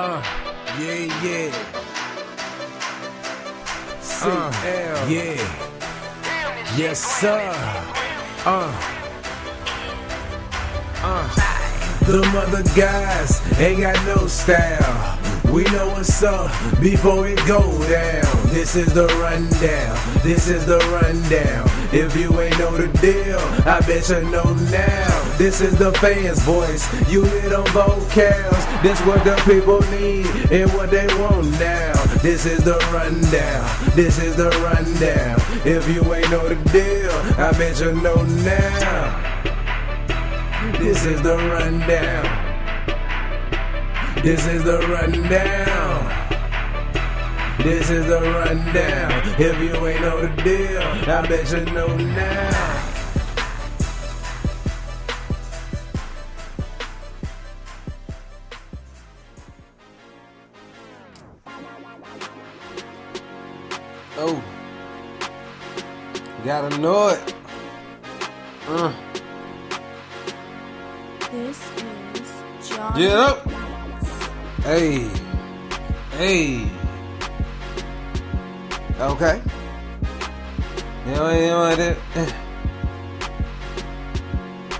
Uh, yeah, yeah. CL, Uh, yeah. Yes, sir. Uh. Uh. The mother guys ain't got no style. We know what's up before it go down. This is the rundown. This is the rundown. If you ain't know the deal, I bet you know now. This is the fans' voice. You hear them vocals. This what the people need and what they want now. This is the rundown. This is the rundown. If you ain't know the deal, I bet you know now. This is the rundown. This is the rundown. This is the rundown. If you ain't know the deal, I bet you know now. Gotta know it. Uh, This is John. get up. Hey. Hey. Okay. You know, you know what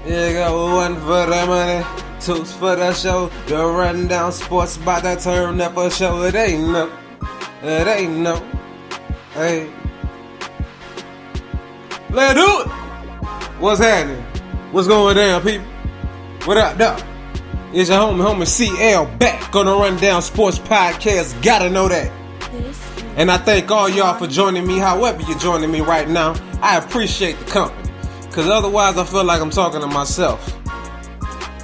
Yeah, got one for the money, two for the show. The rundown sports about to turn up a show. It ain't no, it ain't no. Hey, let's do it. What's happening? What's going down, people? What up, dog? It's your homie, homie CL back on the Rundown Sports Podcast. Gotta know that. And I thank all y'all for joining me, however you're joining me right now. I appreciate the company. Cause otherwise I feel like I'm talking to myself.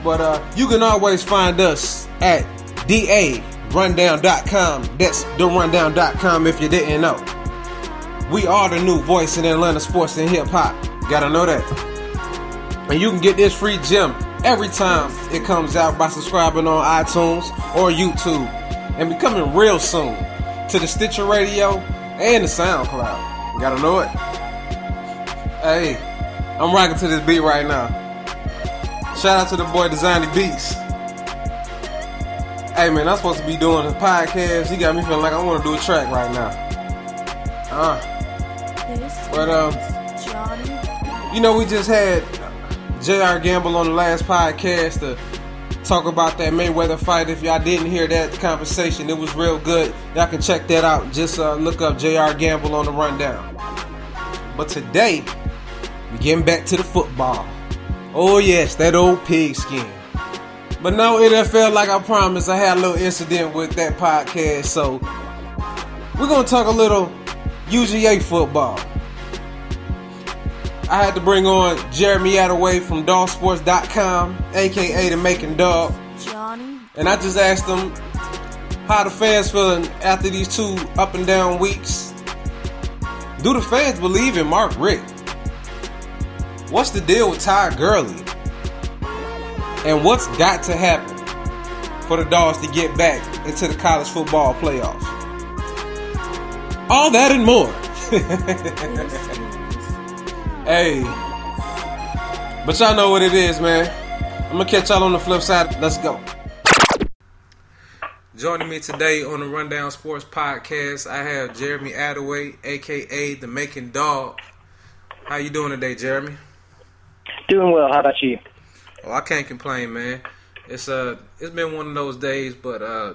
But uh you can always find us at da darundown.com. That's therundown.com if you didn't know. We are the new voice in Atlanta sports and hip hop. Gotta know that. And you can get this free gem every time it comes out by subscribing on iTunes or YouTube. And becoming real soon to the Stitcher Radio and the SoundCloud. Gotta know it. Hey, I'm rocking to this beat right now. Shout out to the boy Designy Beats. Hey man, I'm supposed to be doing a podcast. He got me feeling like I want to do a track right now. Uh, But, um, you know, we just had Jr. Gamble on the last podcast to talk about that Mayweather fight. If y'all didn't hear that conversation, it was real good. Y'all can check that out. Just uh, look up Jr. Gamble on the rundown. But today, we're getting back to the football. Oh yes, that old pigskin. But no NFL, like I promised, I had a little incident with that podcast, so we're gonna talk a little UGA football. I had to bring on Jeremy Attaway from dawgsports.com, aka the Making Dog. Johnny. And I just asked him how the fans feeling after these two up and down weeks. Do the fans believe in Mark Richt? What's the deal with Ty Gurley? And what's got to happen for the Dogs to get back into the college football playoffs? All that and more. This is Hey. But y'all know what it is, man. I'm gonna catch y'all on the flip side. Let's go. Joining me today on the Rundown Sports Podcast, I have Jeremy Attaway, aka the Making Dog. How you doing today, Jeremy? Doing well. How about you? Oh, I can't complain, man. It's uh, it's been one of those days, but uh,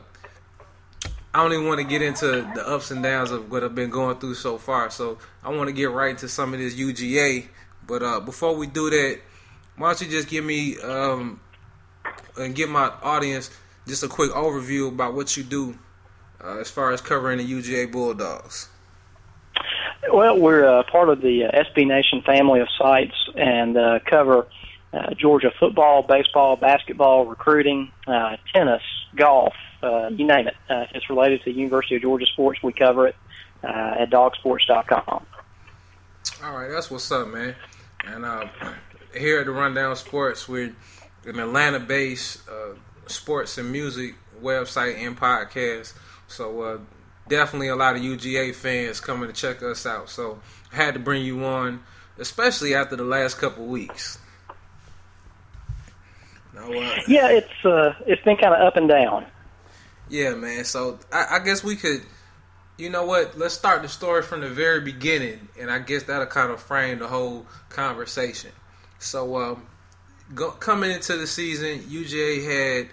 I don't even want to get into the ups and downs of what I've been going through so far. So I want to get right into some of this UGA. But uh, before we do that, why don't you just give me um, and give my audience just a quick overview about what you do uh, as far as covering the UGA Bulldogs. Well, we're uh, part of the uh, SB Nation family of sites and uh, cover uh, Georgia football, baseball, basketball, recruiting, uh, tennis, golf, uh, you name it. Uh, if it's related to University of Georgia sports, we cover it uh, at dawgsports.com. All right, that's what's up, man. And uh, here at the Rundown Sports, we're an Atlanta-based uh, sports and music website and podcast. So uh, definitely a lot of UGA fans coming to check us out. So I had to bring you on, especially after the last couple weeks. Now, uh, Yeah, it's uh, it's been kind of up and down. Yeah, man. So I, I guess we could, you know what? Let's start the story from the very beginning, and I guess that'll kind of frame the whole conversation. So, um, go, coming into the season, UGA had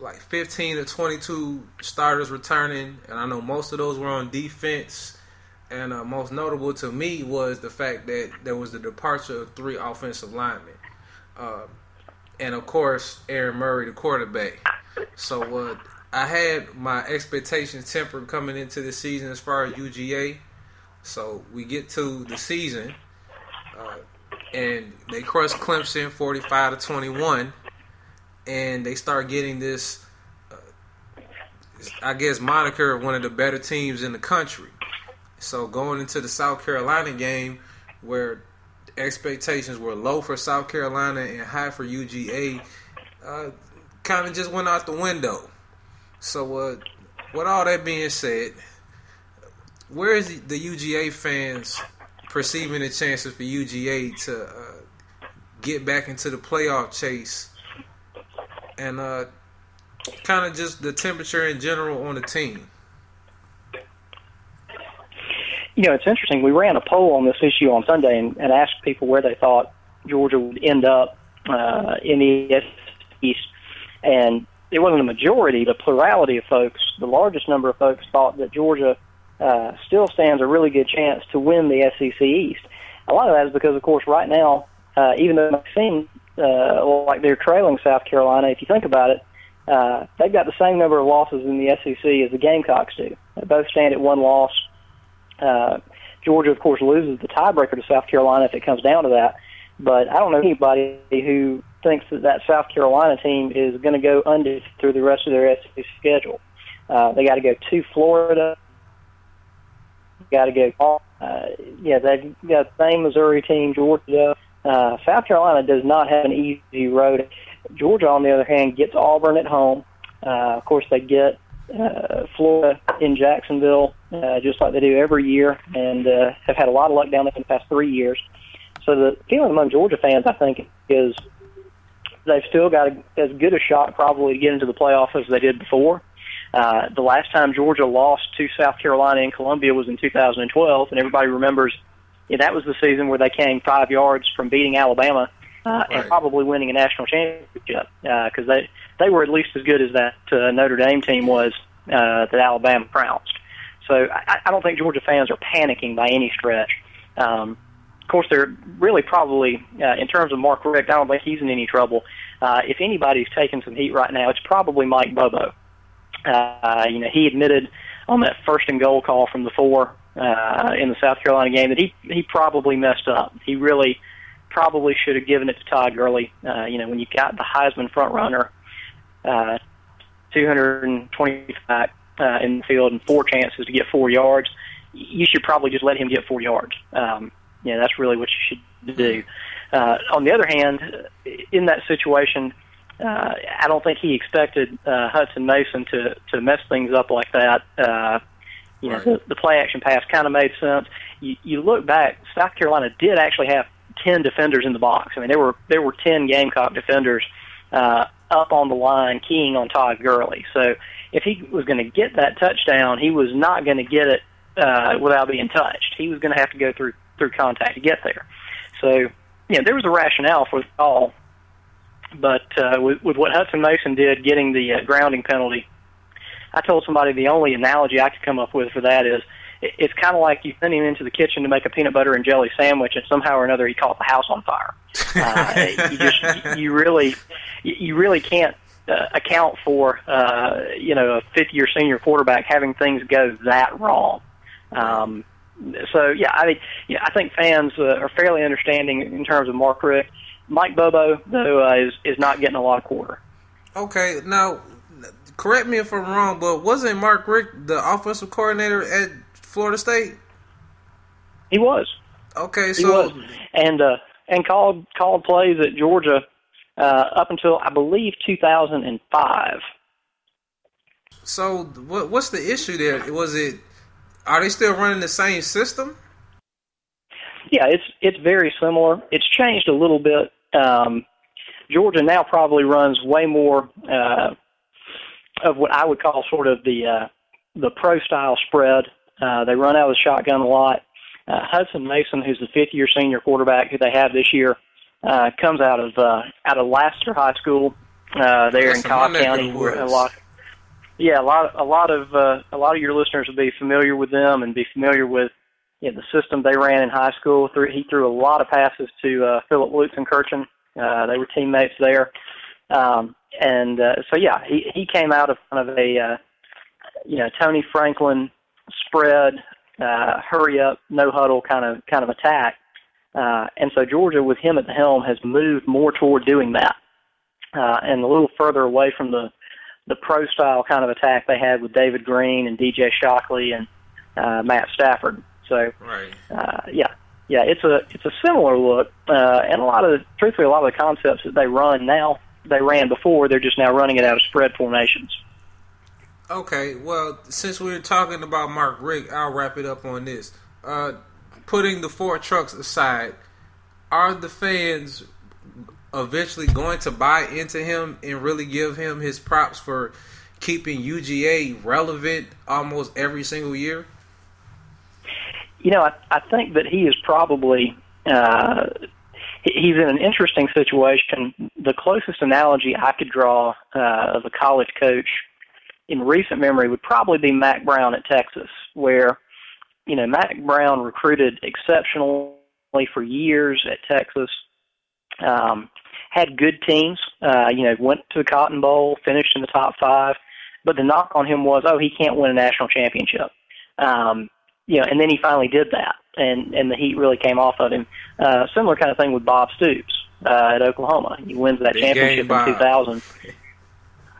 like 15 to 22 starters returning, and I know most of those were on defense. And uh, most notable to me was the fact that there was the departure of three offensive linemen, uh, and of course Aaron Murray, the quarterback. So uh, I had my expectations tempered coming into the season as far as UGA. So we get to the season, uh, and they crush Clemson 45 to 21, and they start getting this, uh, I guess, moniker of one of the better teams in the country. So going into the South Carolina game, where expectations were low for South Carolina and high for UGA, uh, kind of just went out the window. So, uh, with all that being said, where is the UGA fans perceiving the chances for UGA to uh, get back into the playoff chase, and uh, kind of just the temperature in general on the team? You know, it's interesting. We ran a poll on this issue on Sunday and, and asked people where they thought Georgia would end up uh, in the East, and it wasn't a majority, the plurality of folks, the largest number of folks thought that Georgia uh, still stands a really good chance to win the SEC East. A lot of that is because, of course, right now, uh, even though it may seem uh, like they're trailing South Carolina, if you think about it, uh, they've got the same number of losses in the SEC as the Gamecocks do. They both stand at one loss. Uh, Georgia, of course, loses the tiebreaker to South Carolina if it comes down to that. But I don't know anybody who thinks that that South Carolina team is going to go undefeated through the rest of their SEC schedule. Uh, they got to go to Florida. Got to go. Uh, yeah, they've got the same Missouri team, Georgia. Uh, South Carolina does not have an easy road. Georgia, on the other hand, gets Auburn at home. Uh, of course, they get uh, Florida in Jacksonville, uh, just like they do every year, and uh, have had a lot of luck down there in the past three years. So the feeling among Georgia fans, I think, is they've still got a, as good a shot probably to get into the playoffs as they did before. Uh, the last time Georgia lost to South Carolina in Columbia was in 2012, and everybody remembers yeah, that was the season where they came five yards from beating Alabama uh, right. and probably winning a national championship because uh, they they were at least as good as that uh, Notre Dame team was uh, that Alabama trounced. So I, I don't think Georgia fans are panicking by any stretch. Um, of course, they're really probably uh, in terms of Mark Richt. I don't think he's in any trouble. Uh, if anybody's taking some heat right now, it's probably Mike Bobo. Uh, you know, he admitted on that first and goal call from the four uh, in the South Carolina game that he he probably messed up. He really probably should have given it to Todd Gurley. Uh, you know, when you've got the Heisman front runner, uh, 220 back uh, in the field and four chances to get four yards, you should probably just let him get four yards. Um, know, that's really what you should do. Uh, on the other hand, in that situation, uh, I don't think he expected uh, Hutson Mason to to mess things up like that. Uh, you know, the, the play action pass kind of made sense. You, you look back, South Carolina did actually have ten defenders in the box. I mean, there were there were ten Gamecock defenders uh, up on the line, keying on Todd Gurley. So if he was going to get that touchdown, he was not going to get it uh, without being touched. He was going to have to go through through contact to get there. So you know, there was a rationale for the call, but uh, with, with what Hutson Mason did, getting the uh, grounding penalty, I told somebody the only analogy I could come up with for that is it's kind of like you send him into the kitchen to make a peanut butter and jelly sandwich, and somehow or another he caught the house on fire. Uh, you just you really you really can't uh, account for uh, you know a fifth year senior quarterback having things go that wrong. Um, so yeah, I mean, yeah, I think fans uh, are fairly understanding in terms of Mark Richt. Mike Bobo though uh, is is not getting a lot of quarter. Okay, now correct me if I'm wrong, but wasn't Mark Richt the offensive coordinator at Florida State? He was. Okay, so he was. and uh, and called called plays at Georgia uh, up until I believe 2005. So what what's the issue there? Was it are they still running the same system? Yeah, it's it's very similar. It's changed a little bit. Um, Georgia now probably runs way more uh, of what I would call sort of the uh, the pro style spread. Uh, they run out of the shotgun a lot. Uh, Hutson Mason, who's the fifth year senior quarterback who they have this year, uh, comes out of uh, out of Lassiter High School uh, there That's in Cobb County. where A lot, yeah, a lot, a lot of uh, a lot of your listeners will be familiar with them and be familiar with you know, the system they ran in high school. Threw, he threw a lot of passes to uh, Philip Lutzenkirchen. Uh, they were teammates there, um, and uh, so yeah, he he came out of kind of a uh, you know Tony Franklin spread, uh, hurry up, no huddle kind of kind of attack. Uh, and so Georgia, with him at the helm, has moved more toward doing that, uh, and a little further away from the the pro style kind of attack they had with David Greene and DJ Shockley and uh, Matt Stafford. So Right. uh, yeah, yeah, it's a it's a similar look, uh, and a lot of the, truthfully, a lot of the concepts that they run now they ran before. They're just now running it out of spread formations. Okay, well, since we are talking about Mark Richt, I'll wrap it up on this. Uh, putting the four trucks aside, are the fans eventually going to buy into him and really give him his props for keeping UGA relevant almost every single year? You know, I, I think that he is probably uh, he's in an interesting situation. The closest analogy I could draw uh, of a college coach in recent memory would probably be Mack Brown at Texas, where you know Mack Brown recruited exceptionally for years at Texas. Um, had good teams. Uh, you know, went to the Cotton Bowl, finished in the top five. But the knock on him was, oh, he can't win a national championship. Um, you know, and then he finally did that, and and the heat really came off of him. Uh, similar kind of thing with Bob Stoops uh, at Oklahoma. He wins that Big championship in 2000.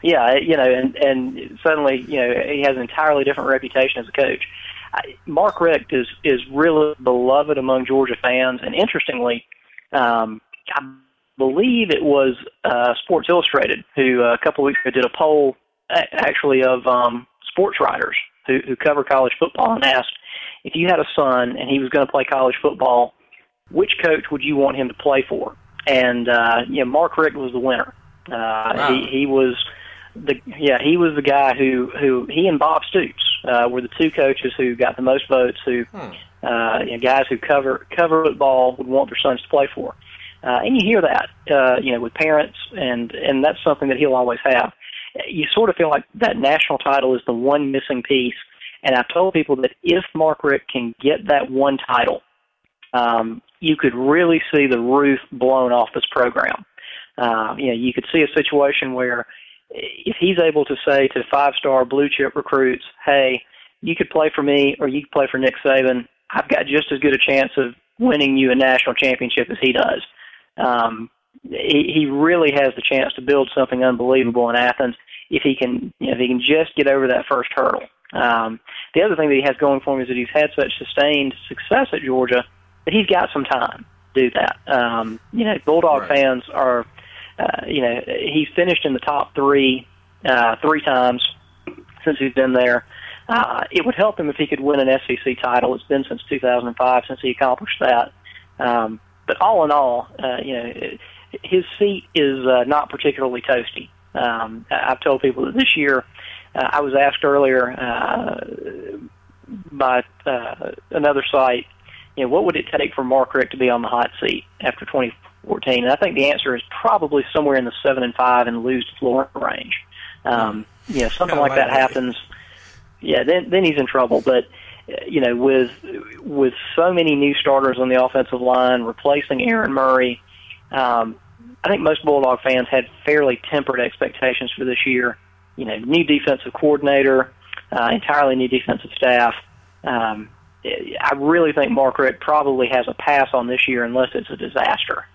Yeah, you know, and and suddenly, you know, he has an entirely different reputation as a coach. I, Mark Richt is is really beloved among Georgia fans, and interestingly, um, I believe it was uh, Sports Illustrated who uh, a couple of weeks ago did a poll, a- actually of um, sports writers who who cover college football, and asked if you had a son and he was going to play college football, which coach would you want him to play for? And uh, you know, Mark Richt was the winner. Uh, Wow. He he was the yeah he was the guy who who he and Bob Stoops uh, were the two coaches who got the most votes. Who Hmm. uh, you know, guys who cover cover football would want their sons to play for. Uh, and you hear that, uh, you know, with parents, and and that's something that he'll always have. You sort of feel like that national title is the one missing piece. And I've told people that if Mark Richt can get that one title, um, you could really see the roof blown off this program. Uh, you know, you could see a situation where if he's able to say to five-star blue chip recruits, "Hey, you could play for me, or you could play for Nick Saban. I've got just as good a chance of winning you a national championship as he does." Um, he, he really has the chance to build something unbelievable in Athens if he can, you know, if he can just get over that first hurdle. Um, the other thing that he has going for him is that he's had such sustained success at Georgia that he's got some time to do that. Um, you know, Bulldog Right. fans are, uh, you know, he's finished in the top three uh, three times since he's been there. Uh, it would help him if he could win an SEC title. It's been since 2005 since he accomplished that. Um, but all in all, uh, you know, his seat is uh, not particularly toasty. Um, I've told people that this year, uh, I was asked earlier uh, by uh, another site, you know, what would it take for Mark Richt to be on the hot seat after 2014? And I think the answer is probably somewhere in the seven and five and lose to Florida range. Um, you know, something like that happens. Yeah, then then he's in trouble. But uh, you know, with with so many new starters on the offensive line, replacing Aaron Murray, um, I think most Bulldog fans had fairly tempered expectations for this year. You know, new defensive coordinator, uh, entirely new defensive staff. Um, I really think Mark Richt probably has a pass on this year unless it's a disaster.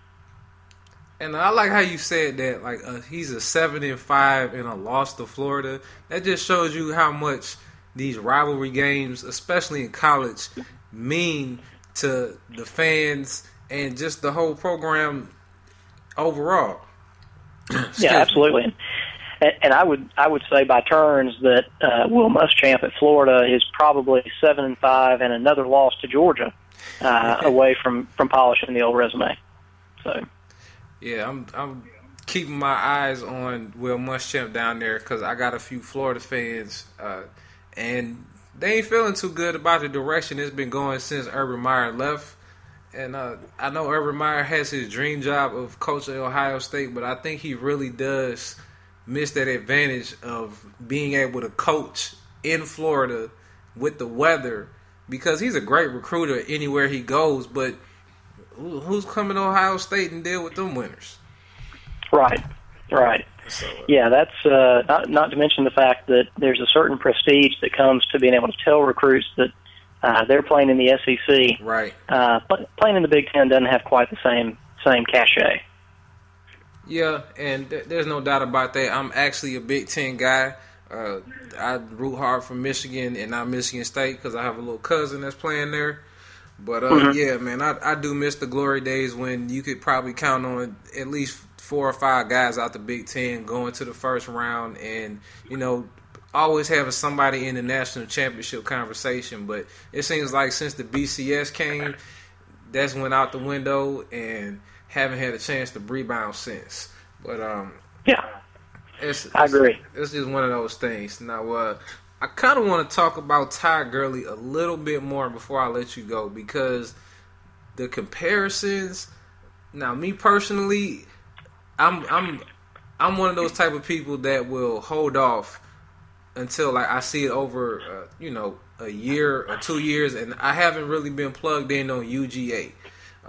And I like how you said that. Like uh, he's a seven and five and a loss to Florida. That just shows you how much these rivalry games, especially in college, mean to the fans and just the whole program overall. Yeah, absolutely. And, and I would I would say by turns that uh, Will Muschamp at Florida is probably seven and five and another loss to Georgia uh, away from from polishing the old resume. So Yeah, I'm I'm keeping my eyes on Will Muschamp down there because I got a few Florida fans, uh, and they ain't feeling too good about the direction it's been going since Urban Meyer left. And uh, I know Urban Meyer has his dream job of coaching Ohio State, but I think he really does miss that advantage of being able to coach in Florida with the weather because he's a great recruiter anywhere he goes. But who- who's coming to Ohio State and deal with them winners? Right, right. So, uh, Yeah, that's uh, not not to mention the fact that there's a certain prestige that comes to being able to tell recruits that uh, they're playing in the SEC. right. Uh, pl- playing in the Big Ten doesn't have quite the same same cachet. Yeah, and th- there's no doubt about that. I'm actually a Big Ten guy. Uh, I root hard for Michigan and not Michigan State because I have a little cousin that's playing there. But uh, yeah, man, I, I do miss the glory days when you could probably count on at least four or five guys out the Big Ten going to the first round, and you know, always having somebody in the national championship conversation. But it seems like since the BCS came, that's went out the window, and haven't had a chance to rebound since. But um, Yeah, it's, I agree. It's just one of those things. Now, uh, I kind of want to talk about Ty Gurley a little bit more before I let you go because the comparisons. Now, me personally, I'm I'm I'm one of those type of people that will hold off until like I see it over, uh, you know, a year or two years, and I haven't really been plugged in on UGA.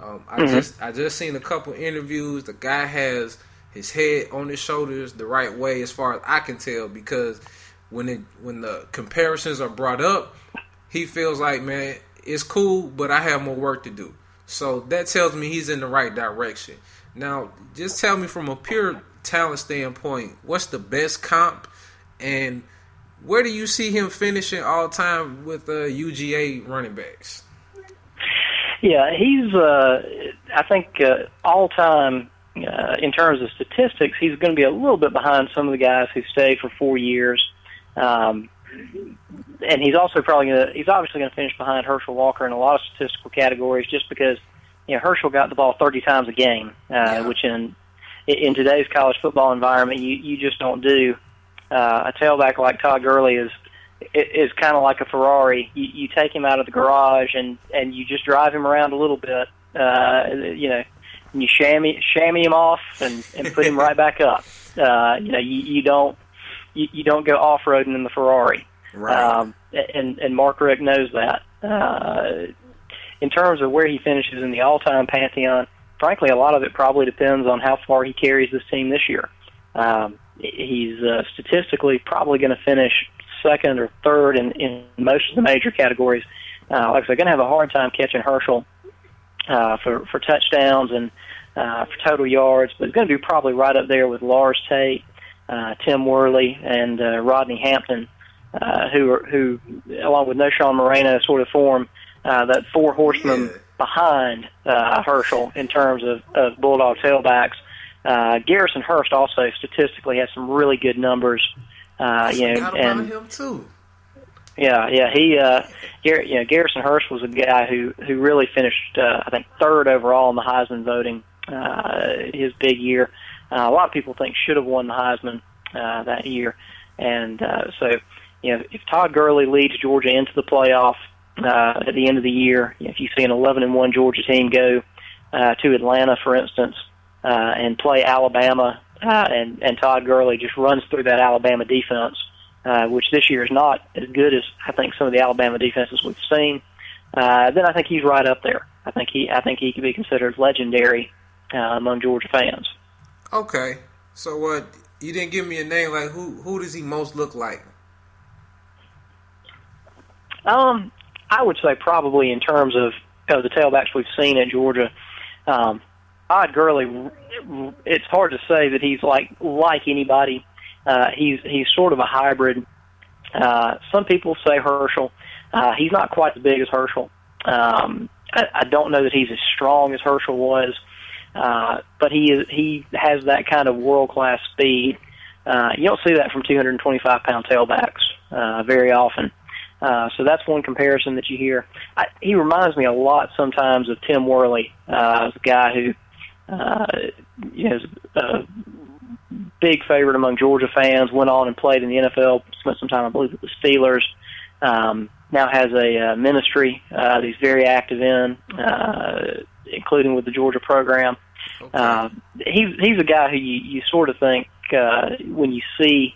Um, I just I just seen a couple interviews. The guy has his head on his shoulders the right way, as far as I can tell, because when it when the comparisons are brought up, he feels like man, it's cool, but I have more work to do. So that tells me he's in the right direction. Now, just tell me from a pure talent standpoint, what's the best comp, and where do you see him finishing all time with uh, UGA running backs? Yeah, he's. Uh, I think uh, all time uh, in terms of statistics, he's going to be a little bit behind some of the guys who stayed for four years. Um, and he's also probably to. He's obviously going to finish behind Herschel Walker in a lot of statistical categories, just because you know Herschel got the ball 30 times a game, uh, Yeah. which in in today's college football environment, you you just don't do. Uh, a tailback like Todd Gurley is is kind of like a Ferrari. You, you take him out of the garage and and you just drive him around a little bit. Uh, you know, and you chamois chamois him off and and put him right back up. Uh, you know, you, you don't you, you don't go off roading in the Ferrari. Um, and and Mark Richt knows that. Uh, in terms of where he finishes in the all-time pantheon, frankly, a lot of it probably depends on how far he carries this team this year. Um, he's uh, statistically probably going to finish second or third in, in most of the major categories. Uh, like I said, going to have a hard time catching Herschel uh, for for touchdowns and uh, for total yards, but he's going to be probably right up there with Lars Tate, uh, Tim Worley, and uh, Rodney Hampton, uh, who are, who along with Knowshon Moreno sort of form uh, that four horsemen Yeah. behind uh, Herschel in terms of, of Bulldog tailbacks. Uh, Garrison Hearst also statistically has some really good numbers. Uh, you know, and him too. yeah, yeah. He, uh, Gar- you know, Garrison Hearst was a guy who who really finished, uh, I think, third overall in the Heisman voting. Uh, his big year. Uh, a lot of people think should have won the Heisman uh, that year, and uh, so you know, if Todd Gurley leads Georgia into the playoff uh, at the end of the year, if you see an 11 and one Georgia team go uh, to Atlanta, for instance, uh, and play Alabama, uh, and and Todd Gurley just runs through that Alabama defense uh, which this year is not as good as I think some of the Alabama defenses we've seen, uh, then I think he's right up there. I think he I think he could be considered legendary uh, among Georgia fans. Okay, so what? You didn't give me a name. Like who? Who does he most look like? Um, I would say probably in terms of, of the tailbacks we've seen at Georgia, um, Todd Gurley. It's hard to say that he's like like anybody. Uh, he's he's sort of a hybrid. Uh, some people say Herschel. Uh, he's not quite as big as Herschel. Um, I, I don't know that he's as strong as Herschel was, uh, but he is he has that kind of world class speed. Uh, you don't see that from 225 pound tailbacks uh, very often. Uh, so that's one comparison that you hear. I, he reminds me a lot sometimes of Tim Worley, uh, a guy who uh, is a big favorite among Georgia fans. Went on and played in the NFL. Spent some time, I believe, with the Steelers. Um, now has a uh, ministry uh, that he's very active in, uh, including with the Georgia program. Okay. Uh, he's he's a guy who you, you sort of think uh, when you see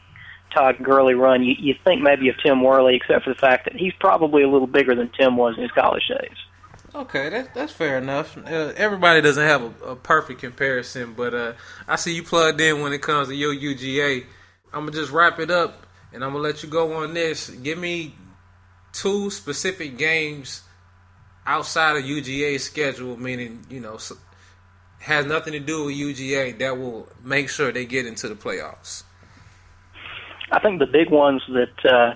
Todd Gurley run, you, you think maybe of Tim Worley, except for the fact that he's probably a little bigger than Tim was in his college days. Okay, that, that's fair enough. Uh, everybody doesn't have a, a perfect comparison, but uh, I see you plugged in when it comes to your UGA. I'm gonna just wrap it up, and I'm gonna let you go on this. Give me two specific games outside of UGA's schedule, meaning you know has nothing to do with UGA that will make sure they get into the playoffs. I think the big ones that uh,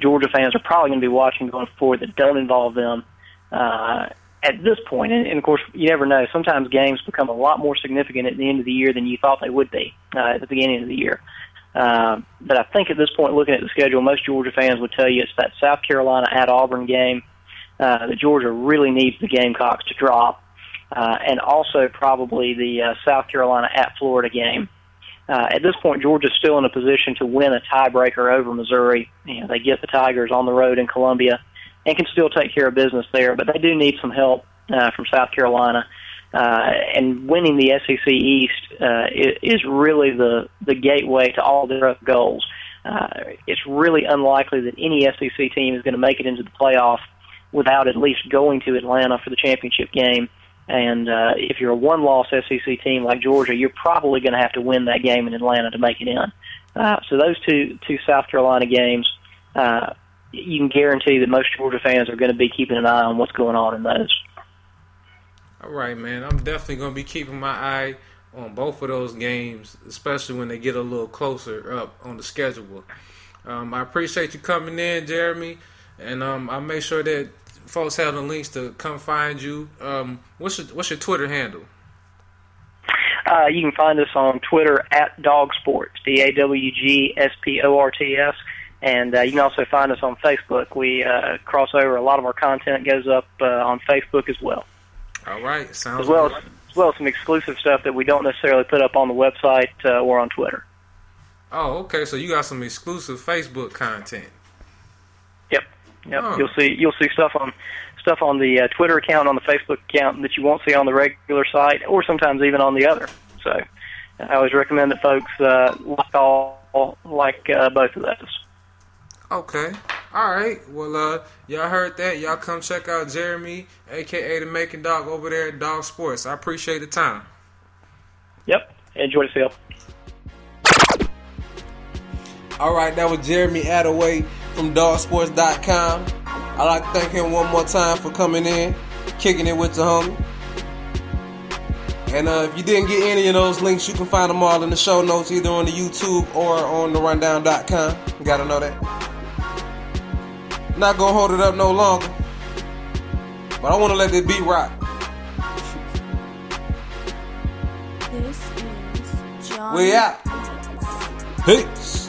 Georgia fans are probably going to be watching going forward that don't involve them uh, at this point, and, and of course, you never know. Sometimes games become a lot more significant at the end of the year than you thought they would be uh, at the beginning of the year. Um, but I think at this point, looking at the schedule, most Georgia fans would tell you it's that South Carolina at Auburn game uh, that Georgia really needs the Gamecocks to drop, uh, and also probably the uh, South Carolina at Florida game. Uh, at this point, Georgia's still in a position to win a tiebreaker over Missouri. You know, they get the Tigers on the road in Columbia and can still take care of business there, but they do need some help uh, from South Carolina. Uh, and winning the SEC East uh, is really the the gateway to all their goals. Uh, it's really unlikely that any SEC team is going to make it into the playoff without at least going to Atlanta for the championship game. And uh, if you're a one-loss SEC team like Georgia, you're probably going to have to win that game in Atlanta to make it in. Uh, so those two two South Carolina games, uh, you can guarantee that most Georgia fans are going to be keeping an eye on what's going on in those. All right, man. I'm definitely gonna be keeping my eye on both of those games, especially when they get a little closer up on the schedule. Um, I appreciate you coming in, Jeremy, and um, I'll make sure that folks have the links to come find you. Um, what's your What's your Twitter handle? Uh, you can find us on Twitter at Dawg Sports, D A W G S P O R T S, and uh, you can also find us on Facebook. We uh, cross over a lot of our content goes up uh, on Facebook as well, All right, sounds as well good. as as well as some exclusive stuff that we don't necessarily put up on the website uh, or on Twitter. Oh, okay. So you got some exclusive Facebook content. Yep. Oh. You'll see you'll see stuff on stuff on the uh, Twitter account, on the Facebook account that you won't see on the regular site, or sometimes even on the other. So, I always recommend that folks uh, like all like uh, both of those. Okay. All right. Well, uh, y'all heard that. Y'all come check out Jeremy, aka the Making Dog, over there at Dawg Sports. I appreciate the time. Yep. Enjoy the sale. All right, that was Jeremy Attaway from dawgsports.com. I'd like to thank him one more time for coming in, kicking it with the homie. And uh, if you didn't get any of those links, you can find them all in the show notes, either on the YouTube or on the rundown.com. You gotta know that. Not gonna hold it up no longer, but I wanna let this beat rock. This is Johnny We out. Peace.